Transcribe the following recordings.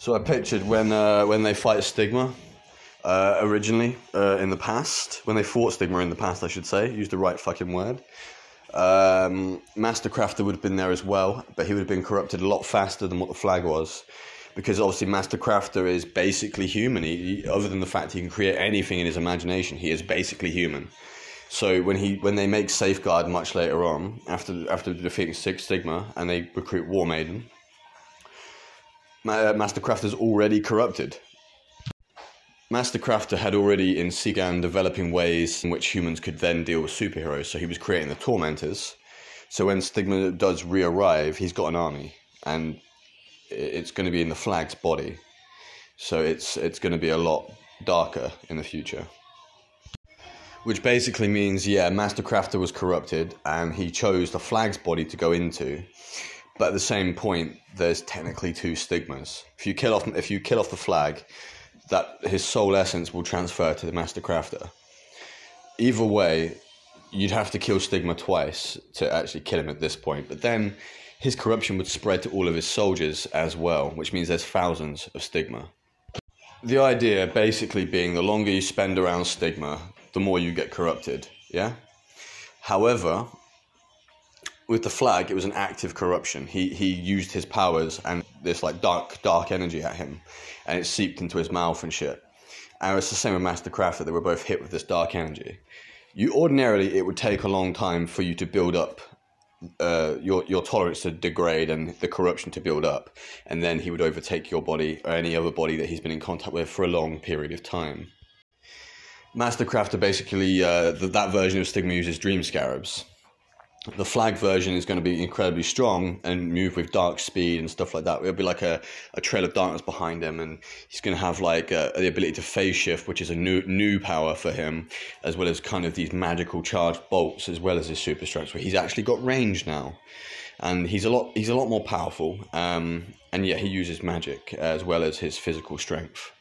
So I pictured when uh, when they fight Stigma uh, originally uh, in the past, when they fought Stigma in the past, I should say, use the right fucking word. Um, Master Crafter would have been there as well, but he would have been corrupted a lot faster than what the flag was. Because obviously, Master Crafter is basically human. He, other than the fact he can create anything in his imagination, he is basically human. So when he when they make Safeguard much later on, after after defeating Six Stigma, and they recruit War Maiden, Ma- uh, Master Crafter's already corrupted. Master Crafter had already in Sigan developing ways in which humans could then deal with superheroes. So he was creating the Tormentors. So when Stigma does re-arrive, he's got an army, and it's going to be in the flag's body. So it's it's going to be a lot darker in the future. Which basically means, yeah, Master Crafter was corrupted, and he chose the flag's body to go into. But at the same point, there's technically two stigmas. If you kill off if you kill off the flag, that his soul essence will transfer to the Master Crafter. Either way, you'd have to kill Stigma twice to actually kill him at this point. But then his corruption would spread to all of his soldiers as well, which means there's thousands of Stigma. The idea basically being the longer you spend around Stigma, the more you get corrupted, yeah? However, with the flag, it was an active corruption. He he used his powers and this like dark dark energy at him, and it seeped into his mouth and shit. And it's the same with Master Craft that They were both hit with this dark energy. You ordinarily it would take a long time for you to build up uh, your your tolerance to degrade and the corruption to build up, and then he would overtake your body or any other body that he's been in contact with for a long period of time. Master Crafter basically uh, that version of Stigma uses dream scarabs the flag version is going to be incredibly strong and move with dark speed and stuff like that. It'll be like a, a trail of darkness behind him, and he's going to have like uh, the ability to phase shift, which is a new new power for him, as well as kind of these magical charged bolts, as well as his super strength. Where he's actually got range now, and he's a lot he's a lot more powerful. Um, and yet he uses magic as well as his physical strength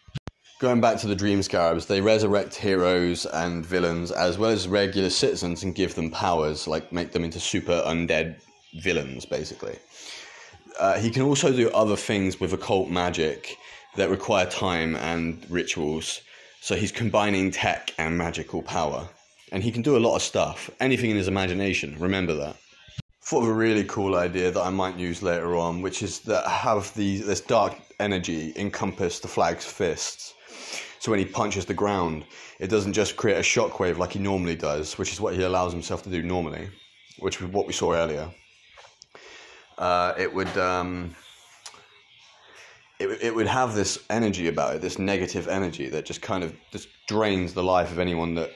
going back to the Dream Scarabs, they resurrect heroes and villains as well as regular citizens and give them powers, like make them into super undead villains, basically. Uh, he can also do other things with occult magic that require time and rituals. So he's combining tech and magical power. And he can do a lot of stuff, anything in his imagination, remember that. Thought of a really cool idea that I might use later on, which is that have these, this dark energy encompass the flag's fists so when he punches the ground, it doesn't just create a shockwave like he normally does, which is what he allows himself to do normally, which was what we saw earlier. Uh, it would um, it, it would have this energy about it, this negative energy that just kind of just drains the life of anyone that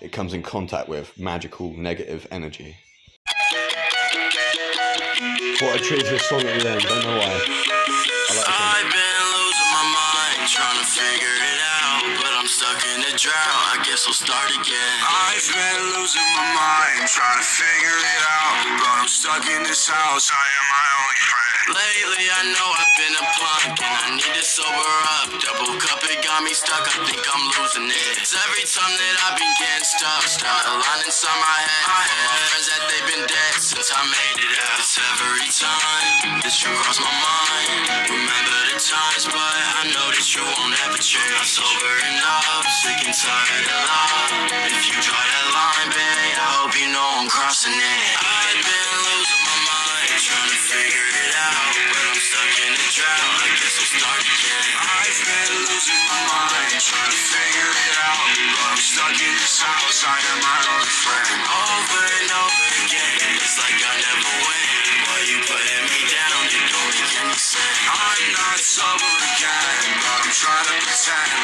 it comes in contact with. Magical negative energy. What a treat song at the end. Don't know why. Trying to figure it out, but I'm stuck in a drought. I guess I'll start again. I've been losing my mind, trying to figure it out, but I'm stuck in this house. I am my only friend. Lately, I know I've been a punk, and I need to sober up. Double cup, it got me stuck. I think I'm losing it. It's every time that I've been getting stuck, start a line inside my head. My friends that they've been dead since I made it out. It's every time this truth cross my enough, sick and tired of love. If you draw that line, babe, I hope you know I'm crossing it. I've been losing my mind, trying to figure it out, but I'm stuck in a drought. I guess I'll start again. I've been losing my mind, trying to figure it out, but I'm stuck in this house. I am my own friend. Over and over again, it's like I never win. Why you putting me down? It don't make any sense. I'm not sober again, but I'm trying to pretend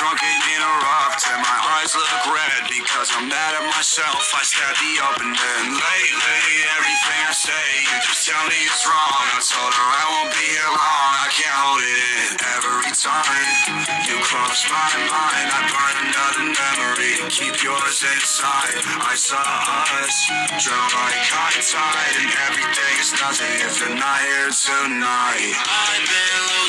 drunk and interrupt, and my eyes look red because I'm mad at myself. I stab the and then lately, everything I say, you just tell me it's wrong. I told her I won't be here long, I can't hold it in. Every time you cross my mind, I burn another memory. Keep yours inside. I saw us drown like high tide, and everything is nothing if you're not here tonight. I've been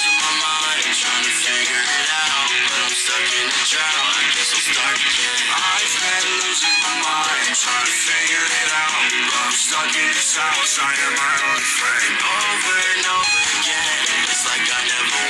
Southside, my own friend. Over and over again, it's like I never.